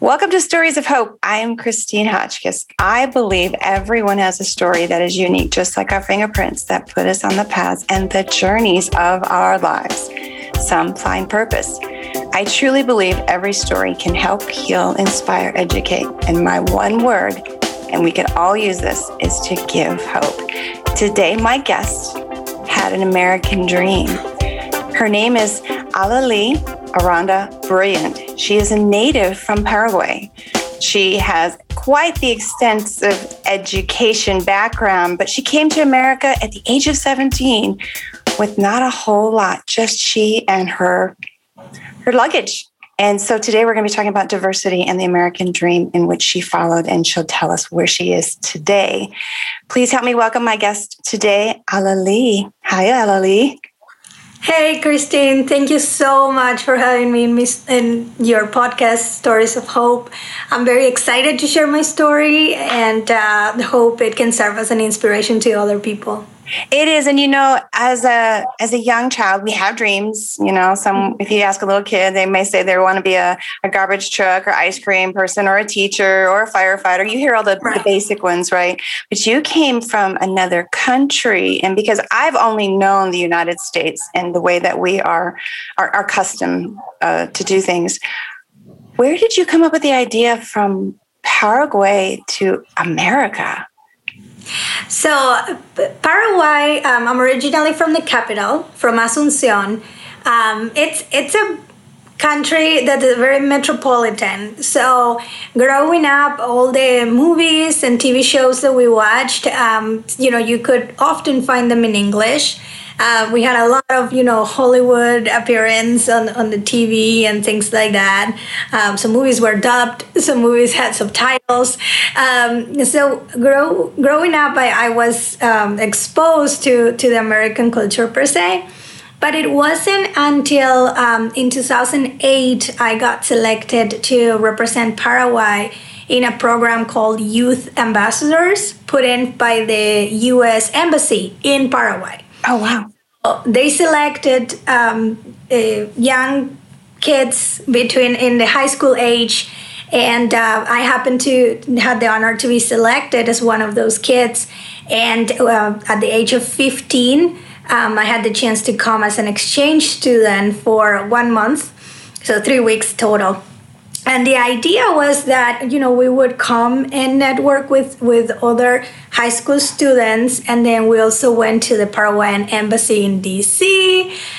Welcome to Stories of Hope. I am Christine Hotchkiss. I believe everyone has a story that is unique, just like our fingerprints that put us on the paths and the journeys of our lives. Some find purpose. I truly believe every story can help, heal, inspire, educate. And my one word, and we can all use this, is to give hope. Today, my guest had an American dream. Her name is Alheli Aranda Brilliant. She is a native from Paraguay. She has quite the extensive education background, but she came to America at the age of 17 with not a whole lot, just she and her her luggage. And so today we're going to be talking about diversity and the American dream in which she followed, and she'll tell us where she is today. Please help me welcome my guest today, Alheli. Hi, Alheli. Hey, Christine, thank you so much for having me in, your podcast, Stories of Hope. I'm very excited to share my story and uh, hope it can serve as an inspiration to other people. It is, and you know, as a as a young child, we have dreams. You know, some if you ask a little kid, they may say they want to be a, a garbage truck or ice cream person or a teacher or a firefighter. You hear all the, right. the basic ones, right? But you came from another country, and because I've only known the United States and the way that we are are, are accustomed uh, to do things, where did you come up with the idea from Paraguay to America? So, Paraguay, um, I'm originally from the capital, from Asuncion. Um, it's it's a country that is very metropolitan. So, growing up, all the movies and TV shows that we watched, um, you know, you could often find them in English. Uh, we had a lot of you know Hollywood appearance on, on the TV and things like that. Um, some movies were dubbed, some movies had subtitles. Um, so grow, growing up, I, I was um, exposed to to the American culture per se. But it wasn't until um, in 2008 I got selected to represent Paraguay in a program called Youth Ambassadors, put in by the U.S. Embassy in Paraguay. Oh, wow. They selected um, uh, young kids between in the high school age and uh, I happened to have the honor to be selected as one of those kids. And uh, at the age of 15, um, I had the chance to come as an exchange student for one month, so three weeks total. And the idea was that you know we would come and network with with other high school students and then we also went to the paraguayan embassy in dc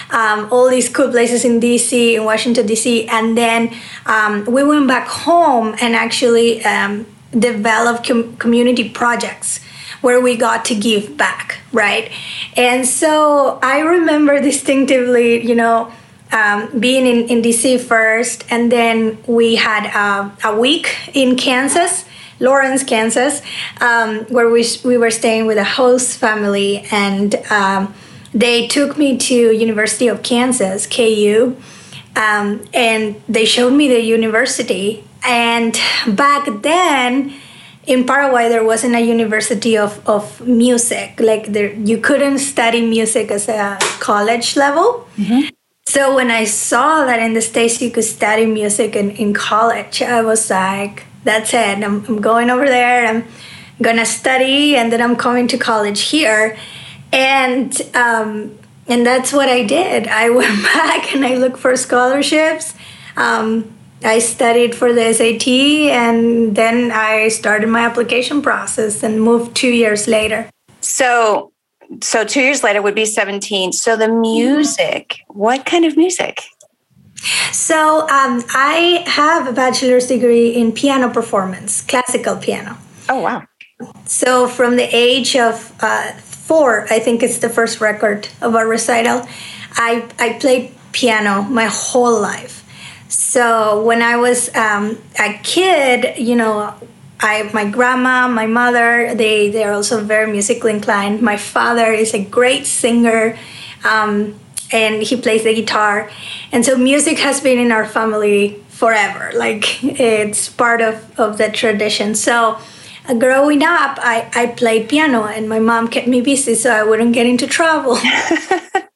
um, all these cool places in dc in washington dc and then um, we went back home and actually um, developed com- community projects where we got to give back right and so i remember distinctively you know um, being in, in DC first, and then we had uh, a week in Kansas, Lawrence, Kansas, um, where we, we were staying with a host family, and um, they took me to University of Kansas, KU, um, and they showed me the university. And back then, in Paraguay, there wasn't a university of, of music. Like there, you couldn't study music as a college level. Mm-hmm. So when I saw that in the States you could study music in, in college, I was like, that's it. I'm, I'm going over there. I'm gonna study, and then I'm coming to college here, and um, and that's what I did. I went back and I looked for scholarships. Um, I studied for the SAT, and then I started my application process and moved two years later. So so two years later would be 17 so the music what kind of music? So um, i have a bachelor's degree in piano performance classical piano. Oh wow. So from the age of uh, four i think it's the first record of a recital i, I played piano my whole life so when i was um, a kid you know I, my grandma, my mother, they they're also very musically inclined. My father is a great singer, um, and he plays the guitar, and so music has been in our family forever. Like it's part of of the tradition. So. Uh, growing up, I, I played piano and my mom kept me busy so I wouldn't get into trouble.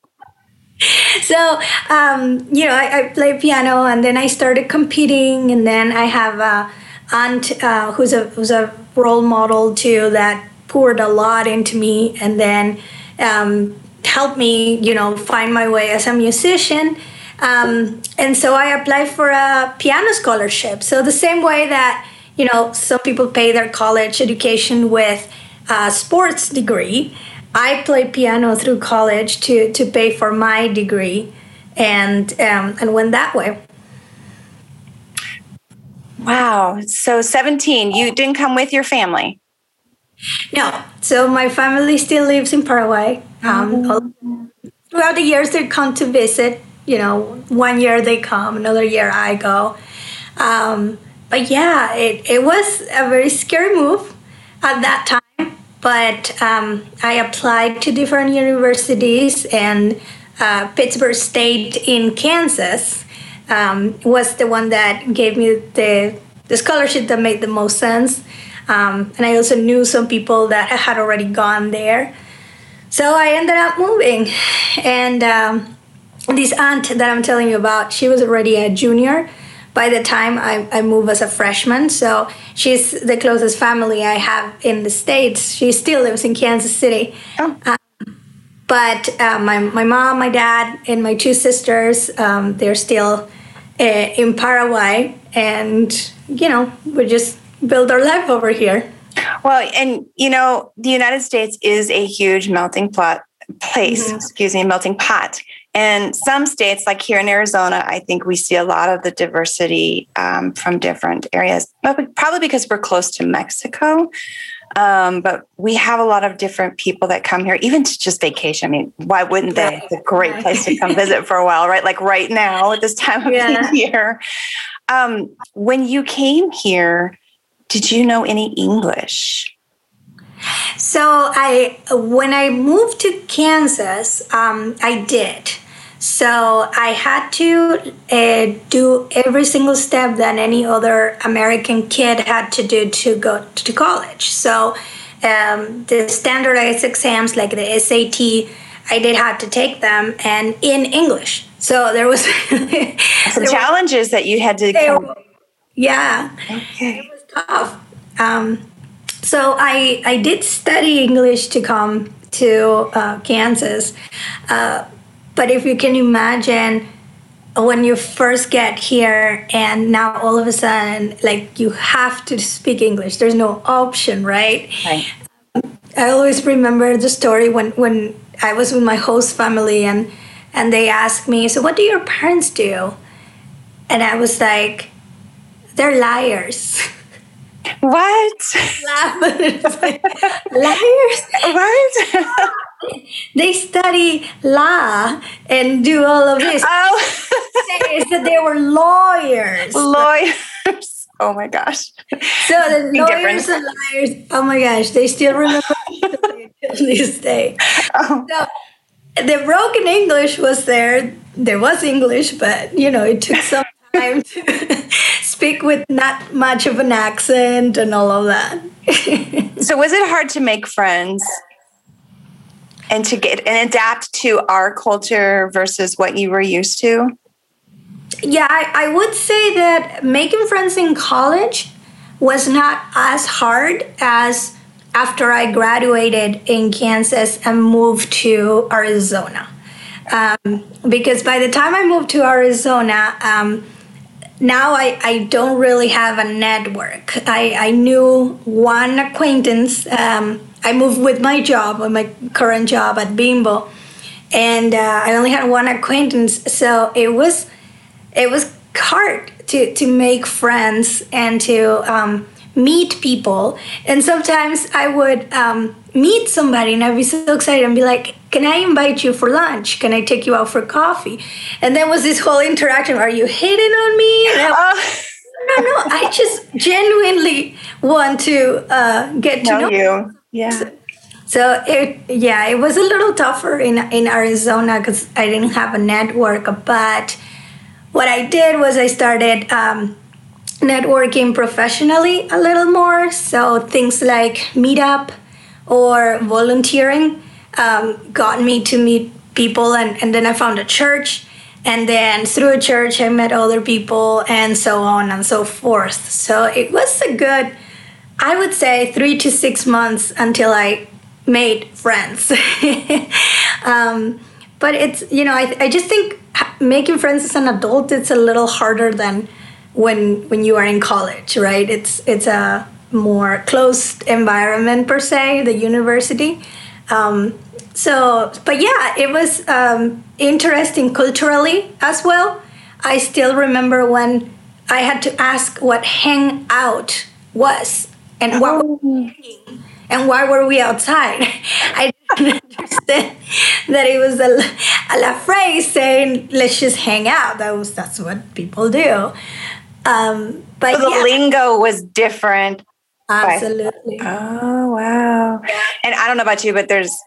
so um, you know, I, I play piano, and then I started competing, and then I have a aunt uh, who's a who's a role model too that poured a lot into me, and then um, helped me, you know, find my way as a musician. Um, and so I applied for a piano scholarship. So the same way that you know some people pay their college education with a sports degree, I played piano through college to to pay for my degree, and um, and went that way. Wow. So 17, you didn't come with your family? No. So my family still lives in Paraguay. Um, oh. Throughout the years, they come to visit. You know, one year they come, another year I go. Um, but yeah, it, it was a very scary move at that time. But um, I applied to different universities, and uh, Pittsburg State in Kansas um, was the one that gave me the, the scholarship that made the most sense. Um, and I also knew some people that had already gone there. So I ended up moving. And um, this aunt that I'm telling you about, she was already a junior by the time I, I moved as a freshman. So she's the closest family I have in the States. She still lives in Kansas City. Oh. Um, but uh, my, my mom, my dad, and my two sisters, um, they're still uh, in Paraguay. And, you know, we just build our life over here. Well, and, you know, the United States is a huge melting pot place, mm-hmm. excuse me, melting pot. And some states, like here in Arizona, I think we see a lot of the diversity um, from different areas, but probably because we're close to Mexico. Um, but we have a lot of different people that come here, even to just vacation. I mean, why wouldn't they? It's a great place to come visit for a while, right? Like right now at this time of yeah. the year. Um, when you came here, did you know any English? So I, when I moved to Kansas, um, I did. So I had to uh, do every single step that any other American kid had to do to go to college. So um, the standardized exams like the SAT, I did have to take them and in English. So there was some there challenges was, that you had to. Come. Yeah, okay. it was tough. Um, so I I did study English to come to uh, Kansas. Uh, but if you can imagine when you first get here and now all of a sudden like you have to speak english there's no option right, right. i always remember the story when when i was with my host family and and they asked me so what do your parents do? And i was like they're liars. What? Liars. What they study law and do all of this. Oh, they said they were lawyers. Lawyers. Oh my gosh. So the Big lawyers difference. and liars. Oh my gosh, they still remember to this day. Oh. So the broken English was there. There was English, but you know it took some time to speak with not much of an accent and all of that. so was it hard to make friends and to get and adapt to our culture versus what you were used to? Yeah, I, I would say that making friends in college was not as hard as after I graduated in Kansas and moved to Arizona. Um, because by the time I moved to Arizona, um, now I, I don't really have a network. I, I knew one acquaintance um, I moved with my job, with my current job at Bimbo, and uh, I only had one acquaintance, so it was it was hard to to make friends and to um, meet people. And sometimes I would um, meet somebody, and I'd be so excited and be like, "Can I invite you for lunch? Can I take you out for coffee?" And then was this whole interaction: "Are you hitting on me?" Uh, no, no, I just genuinely want to uh, get to know, know you. Yeah. So, so it yeah, it was a little tougher in in Arizona because I didn't have a network. But what I did was I started um, networking professionally a little more. So things like Meetup or volunteering um, got me to meet people, and, and then I found a church. And then through a church, I met other people, and so on and so forth. So it was a good, I would say, three to six months until I made friends. um, but it's, you know, I, I just think making friends as an adult, it's a little harder than when when you are in college, right? It's it's a more closed environment per se, the university. Um, so, but yeah, it was um, interesting culturally as well. I still remember when I had to ask what hang out was and what oh. and why were we outside? I didn't understand that it was a, a la phrase saying let's just hang out. That was that's what people do. Um, but so the yeah. lingo was different. Absolutely. Oh wow! And I don't know about you, but there's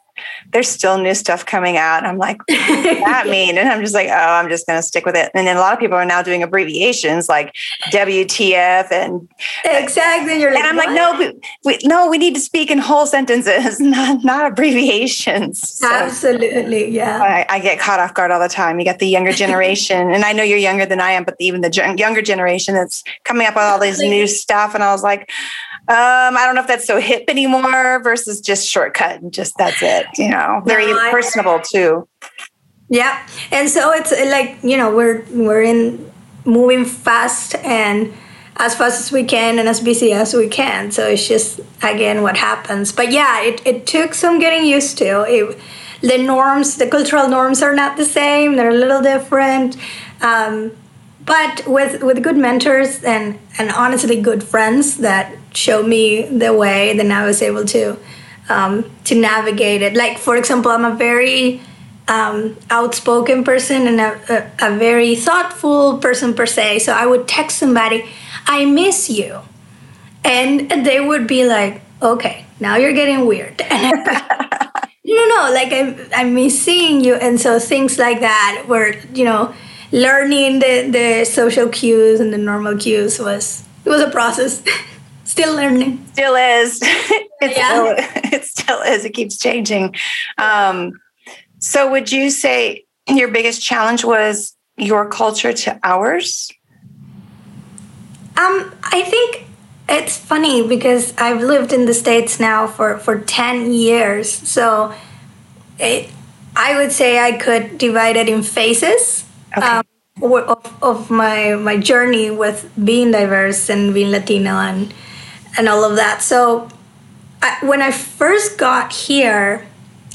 there's still new stuff coming out. I'm like, what does that mean? And I'm just like, oh, I'm just going to stick with it. And then a lot of people are now doing abbreviations like WTF and exactly. You're like, and I'm what? like, no, we, we, no, we need to speak in whole sentences, not not abbreviations. So Absolutely, yeah. I, I, get caught off guard all the time. You got the younger generation, and I know you're younger than I am, but even the younger generation that's coming up with all this new stuff, and I was like, um, I don't know if that's so hip anymore versus just shortcut and just that's it, you know, very no, personable too. Yeah. And so it's uh, like, you know, we're we're in moving fast and as fast as we can and as busy as we can. So it's just again what happens. But yeah, it, it took some getting used to. It, the norms, the cultural norms are not the same. They're a little different. Um, but with with good mentors and and honestly good friends that showed me the way, then I was able to um, to navigate it. Like for example, I'm a very um, outspoken person and a, a, a, very thoughtful person per se. So I would text somebody, "I miss you," and they would be like, "Okay, now you're getting weird." No, no, like I'm, I'm missing you, and so things like that, where you know learning the, the social cues and the normal cues was it was a process still learning. Still is. It yeah. still it still is. It keeps changing. Um, so would you say your biggest challenge was your culture to ours? Um i think it's funny because i've lived in the states now for for 10 years. So it, i would say i could divide it in phases okay. um, of, of my my journey with being diverse and being Latino and and all of that. So I, when I first got here,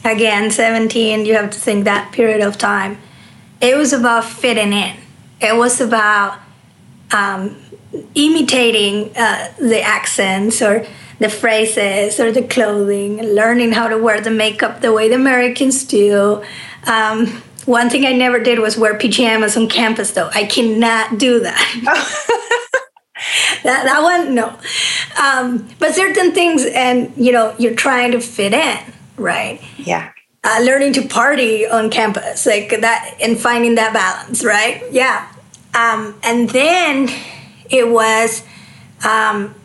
again 17, you have to think that period of time. It was about fitting in. It was about um, imitating uh, the accents or the phrases or the clothing, learning how to wear the makeup the way the Americans do. Um, one thing I never did was wear pajamas on campus, though. I cannot do that. that, that one, no. Um, but certain things, and you know, you're trying to fit in, right? Yeah. Uh, learning to party on campus, like that, and finding that balance, right? Yeah. Um, and then it was um,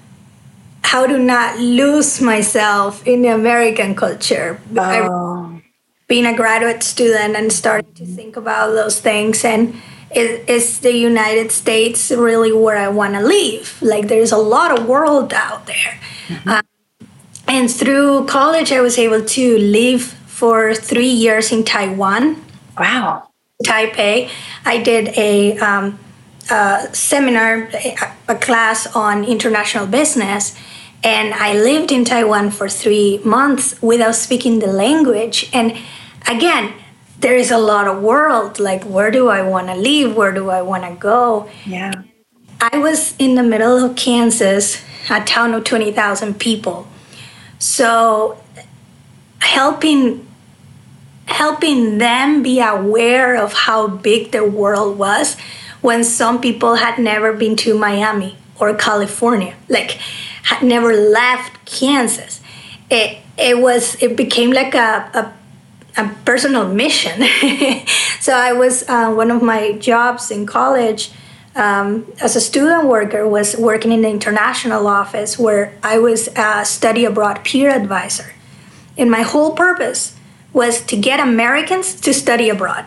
how to not lose myself in the American culture. Oh. I, being a graduate student and starting to think about those things and is, is the united states really where i want to live? Like there's a lot of world out there. Mm-hmm. um, and through college i was able to live for three years in taiwan. Wow. Taipei. I did a, um, a seminar a, a class on international business and I lived in Taiwan for three months without speaking the language. And again, there is a lot of world. Like, where do I want to live? Where do I want to go? Yeah. I was in the middle of Kansas, a town of 20,000 people. So, helping helping them be aware of how big the world was when some people had never been to Miami or California, like had never left Kansas. It it was it became like a, a a personal mission. so I was uh, one of my jobs in college um, as a student worker was working in the international office where I was a study abroad peer advisor. And my whole purpose was to get Americans to study abroad,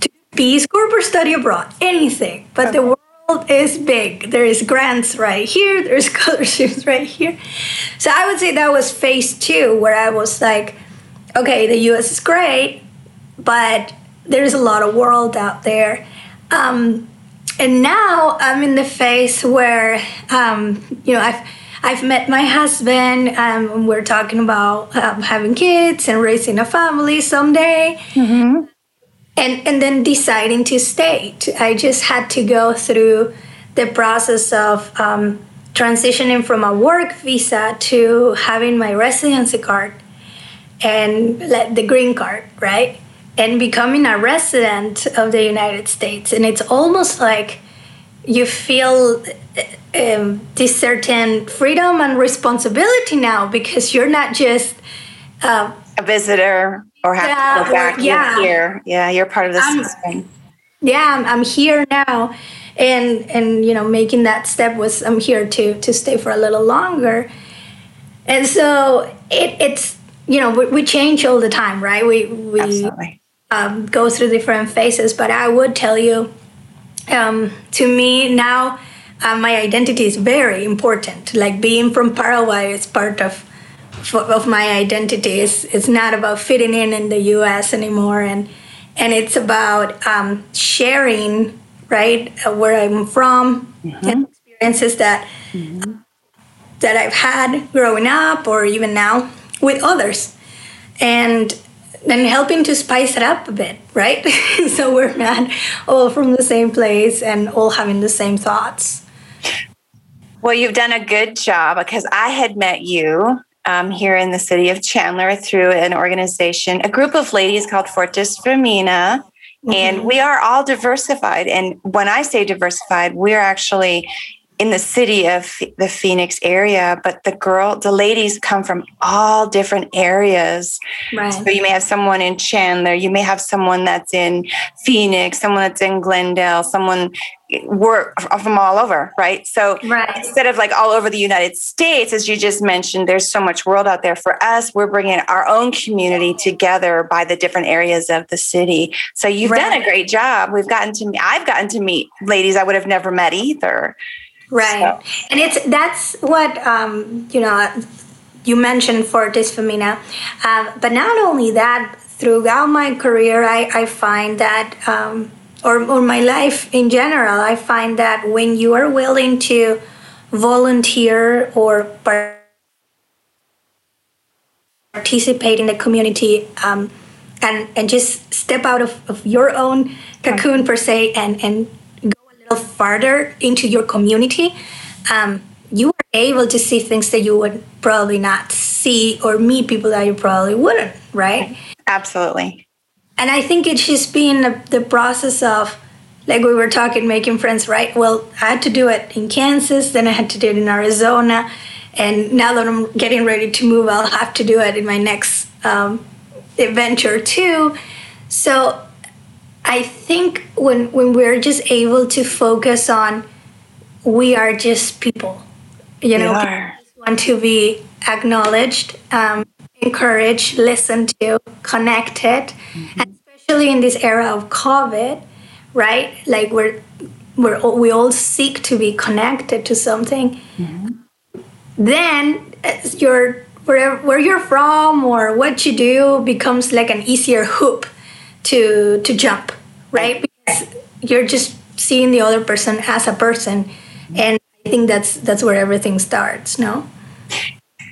to Peace Corps or study abroad, anything. But the world is big. There is grants right here. There's scholarships right here. So I would say that was phase two, where I was like, okay, the U.S. is great, but there's a lot of world out there. Um, and now I'm in the phase where, um, you know, I've I've met my husband. Um, we're talking about um, having kids and raising a family someday. Mm-hmm. And, and then deciding to stay. I just had to go through the process of um, transitioning from a work visa to having my residency card and let the green card, right? And becoming a resident of the United States. And it's almost like you feel um, this certain freedom and responsibility now because you're not just uh, a visitor or have yeah, to go back. yeah. You're here. Yeah, you're part of the I'm, system. Yeah, I'm, I'm here now, and and you know, making that step was I'm here to to stay for a little longer, and so it it's you know we, we change all the time, right? We we um, go through different phases, but I would tell you, um, to me now uh, my identity is very important. Like being from Paraguay is part of of my identity. It's, it's not about fitting in in the U.S. anymore, and and it's about um, sharing, right, uh, where I'm from mm-hmm. and experiences that mm-hmm. that I've had growing up or even now with others, and then helping to spice it up a bit, right? so we're not all from the same place and all having the same thoughts. Well, you've done a good job because I had met you um, here in the city of Chandler through an organization, a group of ladies called Fortis Femina. Mm-hmm. And we are all diversified. And when I say diversified, we're actually in the city of the Phoenix area, but the girl, the ladies come from all different areas. Right. So you may have someone in Chandler, you may have someone that's in Phoenix, someone that's in Glendale, someone work from all over, right? So right. instead of like all over the United States, as you just mentioned, there's so much world out there. For us, we're bringing our own community together by the different areas of the city. So you've right. done a great job. We've gotten to, meet I've gotten to meet ladies I would have never met either. Right. So. And it's that's what um, you know you mentioned Fortis Femina. Um, but not only that, throughout my career, I, I find that, um, or, or my life in general, I find that when you are willing to volunteer or participate in the community um, and, and just step out of, of your own cocoon, per se, and, and farther into your community, um, you are able to see things that you would probably not see or meet people that you probably wouldn't, right? Absolutely. And I think it's just been the, the process of, like we were talking, making friends, right? Well, I had to do it in Kansas, then I had to do it in Arizona. And now that I'm getting ready to move, I'll have to do it in my next um, adventure too. So I think when when we're just able to focus on we are just people, you know, want to be acknowledged, um, encouraged, listened to, connected, mm-hmm. and especially in this era of COVID, right? Like we're we're all, we all seek to be connected to something. Mm-hmm. Then your where you're from or what you do becomes like an easier hoop to to jump, right? Because you're just seeing the other person as a person, and I think that's that's where everything starts. No.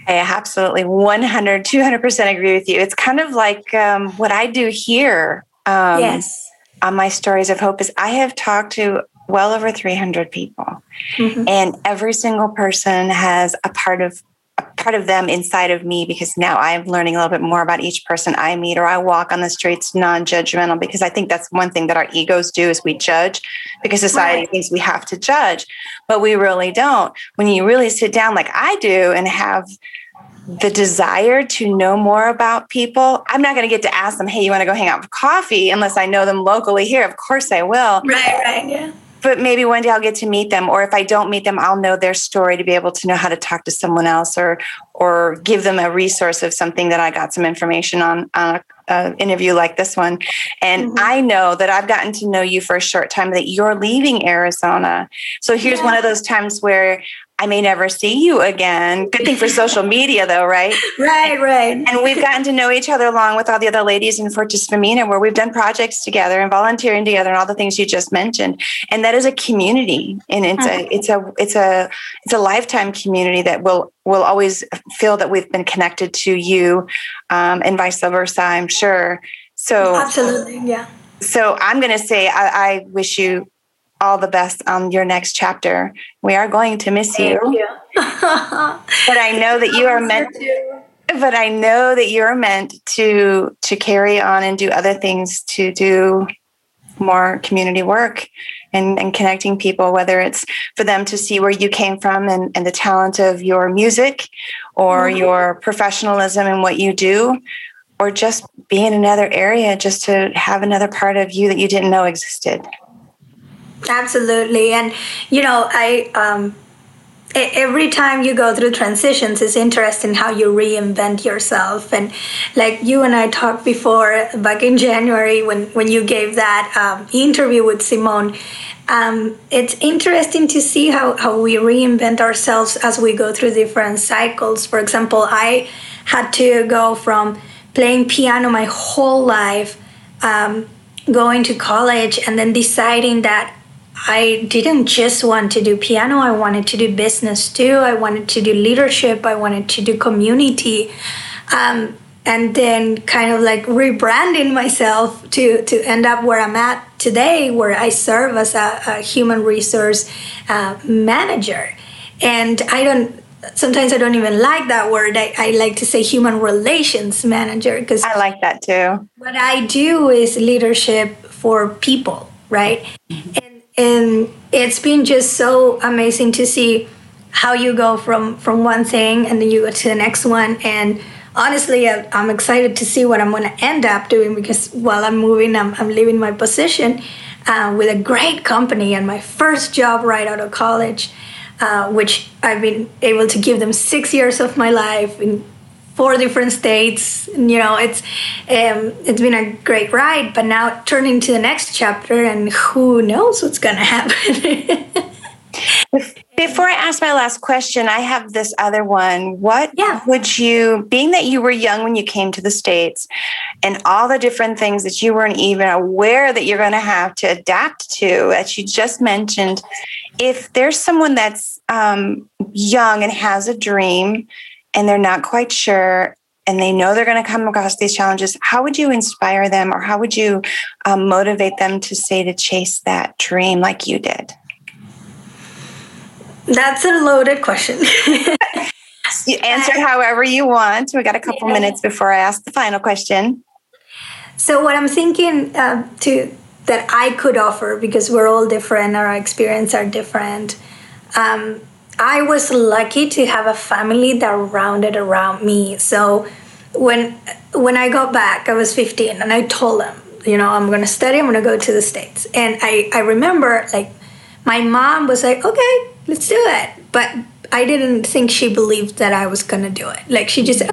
I absolutely 100, 200% agree with you. It's kind of like um, what I do here. Um, yes. On my stories of hope is I have talked to well over 300 people, mm-hmm. and every single person has a part of part of them inside of me because now I'm learning a little bit more about each person I meet or I walk on the streets non-judgmental because I think that's one thing that our egos do is we judge because society right. thinks we have to judge, but we really don't. When you really sit down like I do and have the desire to know more about people, I'm not going to get to ask them, "Hey, you want to go hang out for coffee?" unless I know them locally here. Of course I will. Right, right, yeah but maybe one day I'll get to meet them, or if I don't meet them, I'll know their story to be able to know how to talk to someone else, or or give them a resource of something that I got some information on on a, a interview like this one. And mm-hmm. I know that I've gotten to know you for a short time that you're leaving Arizona. So here's yeah. one of those times where I may never see you again. Good thing for social media, though, right? Right, right. And we've gotten to know each other along with all the other ladies in Fortis Femina, where we've done projects together and volunteering together, and all the things you just mentioned. And that is a community, and it's a it's a it's a it's a lifetime community that will will always feel that we've been connected to you, um, and vice versa. I'm sure. So absolutely, yeah. So I'm going to say I, I wish you all the best on your next chapter. We are going to miss you. you. but I know that you are meant to but I know that you're meant to to carry on and do other things to do more community work and, and connecting people, whether it's for them to see where you came from and, and the talent of your music or mm-hmm. your professionalism and what you do, or just be in another area just to have another part of you that you didn't know existed. Absolutely. And, you know, I, um, every time you go through transitions it's interesting how you reinvent yourself and like you and i talked before back in january when when you gave that um, interview with simone um, it's interesting to see how, how we reinvent ourselves as we go through different cycles for example i had to go from playing piano my whole life um, going to college and then deciding that I didn't just want to do piano, I wanted to do business too. I wanted to do leadership, I wanted to do community. Um, and then kind of like rebranding myself to, to end up where I'm at today, where I serve as a, a human resource uh, manager. And I don't, sometimes I don't even like that word. I, I like to say human relations manager because I like that too. What I do is leadership for people, right? Mm-hmm. And it's been just so amazing to see how you go from from one thing and then you go to the next one. And honestly i'm excited to see what i'm going to end up doing because while i'm moving i'm, I'm leaving my position uh, with a great company and my first job right out of college uh, which i've been able to give them six years of my life four different states. You know, it's um, it's been a great ride, but now turning to the next chapter, and who knows what's to happen. Before I ask my last question, I have this other one. What yeah. would you, being that you were young when you came to the States and all the different things that you weren't even aware that you're going to have to adapt to, that you just mentioned, if there's someone that's um, young and has a dream and they're not quite sure and they know they're going to come across these challenges, how would you inspire them or how would you um, motivate them to say to chase that dream like you did? That's a loaded question. you answer however you want. We got a couple yeah. minutes before I ask the final question. So, what I'm thinking uh, to that I could offer, because we're all different, our experience are different. Um, I was lucky to have a family that rounded around me. So when when I got back, I was 15 and I told them, you know, I'm going to study, I'm going to go to the States. And I, I remember like my mom was like, okay, let's do it. But I didn't think she believed that I was going to do it. Like she just said,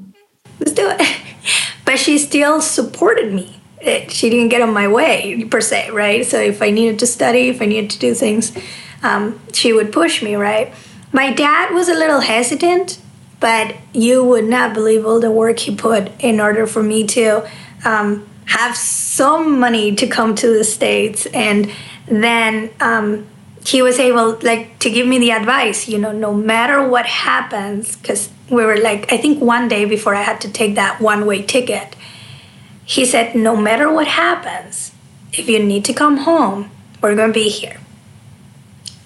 let's do it. but she still supported me. It, she didn't get on my way per se, right? So if I needed to study, if I needed to do things, um, she would push me, right? My dad was a little hesitant, but you would not believe all the work he put in order for me to um, have some money to come to the States. And then um, he was able like to give me the advice, you know, no matter what happens, because we were like, I think one day before I had to take that one way ticket, he said, no matter what happens, if you need to come home, we're going to be here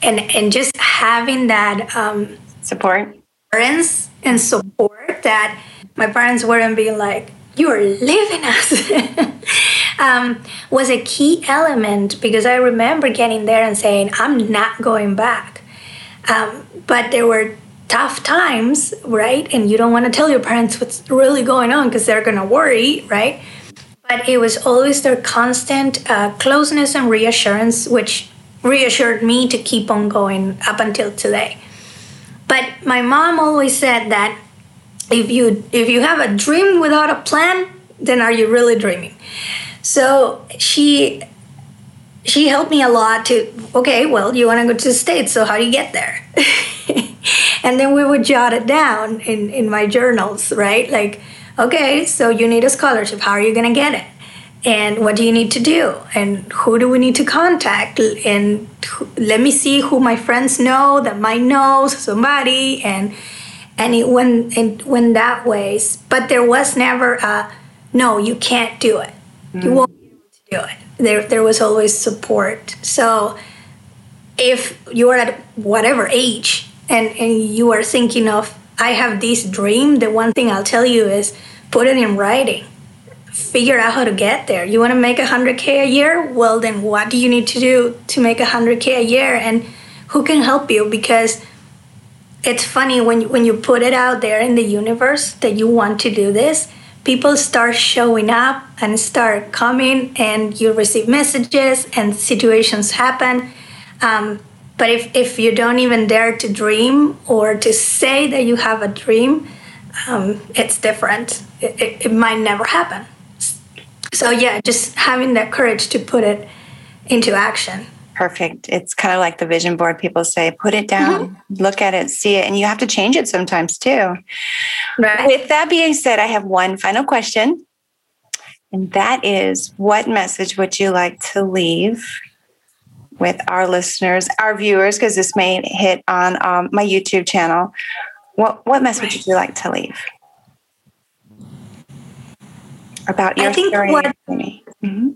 and and just having that um, support? parents and support that my parents weren't being like you are leaving us. Um, was a key element because I remember getting there and saying I'm not going back. Um, but there were tough times right? And you don't want to tell your parents what's really going on because they're going to worry right? But it was always their constant uh, closeness and reassurance which reassured me to keep on going up until today. But my mom always said that if you if you have a dream without a plan, then are you really dreaming? So she she helped me a lot to okay well you want to go to the states so how do you get there and then we would jot it down in in my journals right like okay so you need a scholarship how are you going to get it and what do you need to do? And who do we need to contact? And let me see who my friends know that might know somebody. And and it went it went that ways. But there was never a no you can't do it. Mm. you won't be able to do it. There there was always support. So if you are at whatever age and and you are thinking of i have this dream the one thing i'll tell you is put it in writing figure out how to get there. You want to make 100k a year? Well then what do you need to do to make 100k a year? And who can help you? Because it's funny when you, when you put it out there in the universe that you want to do this people start showing up and start coming and you receive messages and situations happen. Um, but if, if you don't even dare to dream or to say that you have a dream um, it's different. It, it, it might never happen so yeah just having that courage to put it into action. Perfect. It's kind of like the vision board people say put it down mm-hmm. look at it see it and you have to change it sometimes too. Right. With that being said i have one final question and that is what message would you like to leave with our listeners our viewers because this may hit on um, my youtube channel? What what message right. would you like to leave about your I think story what, mm-hmm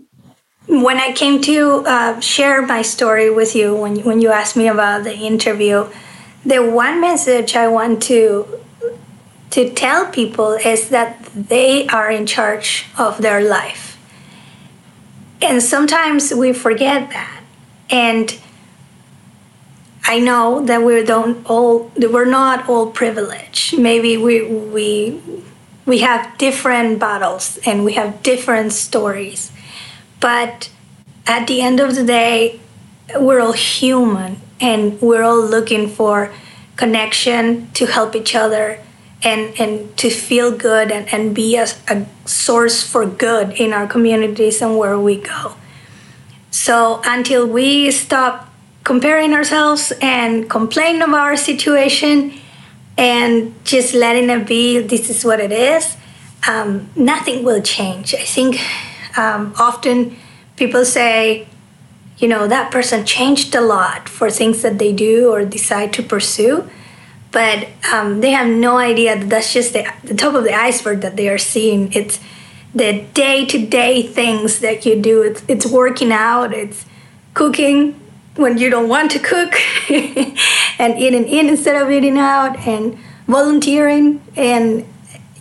when I came to uh, share my story with you, when when you asked me about the interview, the one message I want to to tell people is that they are in charge of their life, and sometimes we forget that. And I know that we don't all we're not all privileged. Maybe we we we have different battles and we have different stories but at the end of the day, we're all human and we're all looking for connection to help each other and, and to feel good and, and be a, a source for good in our communities and where we go. So until we stop comparing ourselves and complain about our situation and just letting it be, this is what it is, um, nothing will change. I think um, often people say, you know, that person changed a lot for things that they do or decide to pursue, but um, they have no idea that that's just the, the top of the iceberg that they are seeing. It's the day to day things that you do. It's, it's working out, it's cooking when you don't want to cook, and eating in instead of eating out, and volunteering and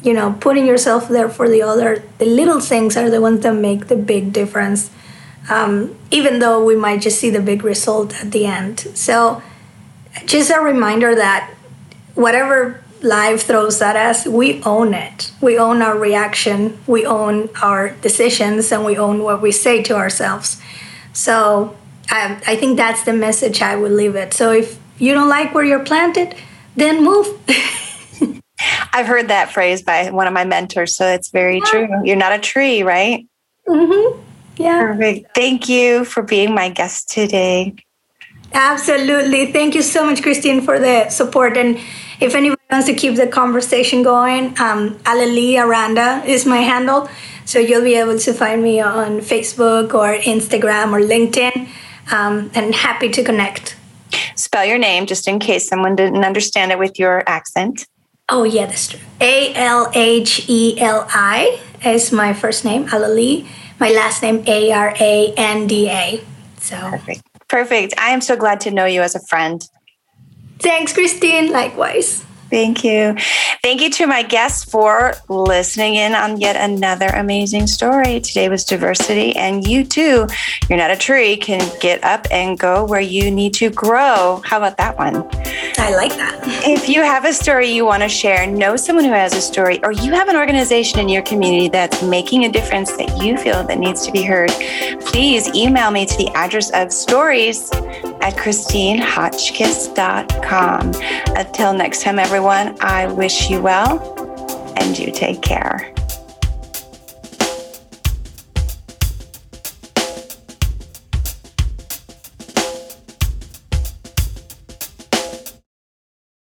you know putting yourself there for the other the little things are the ones that make the big difference um, even though we might just see the big result at the end. So just a reminder that whatever life throws at us we own it. We own our reaction we own our decisions and we own what we say to ourselves. So I, I think that's the message i would leave it so if you don't like where you're planted then move I've heard that phrase by one of my mentors, so it's very true. You're not a tree, right? Mm-hmm. Yeah. Perfect. Thank you for being my guest today. Absolutely. Thank you so much, Christine, for the support. And if anybody wants to keep the conversation going, um, Alheli Aranda is my handle. So you'll be able to find me on Facebook or Instagram or LinkedIn. Um, and happy to connect. Spell your name just in case someone didn't understand it with your accent. Oh, yeah, that's true. A L H E L I is my first name, Alheli. My last name, A R A N D A. So perfect. Perfect. I am so glad to know you as a friend. Thanks, Christine. Likewise. Thank you. Thank you to my guests for listening in on yet another amazing story. Today was diversity, and you too, you're not a tree, can get up and go where you need to grow. How about that one? I like that. If you have a story you want to share, know someone who has a story, or you have an organization in your community that's making a difference that you feel that needs to be heard, please email me to the address of stories at christinehotchkiss.com. Until next time, everyone, I wish you well and you take care.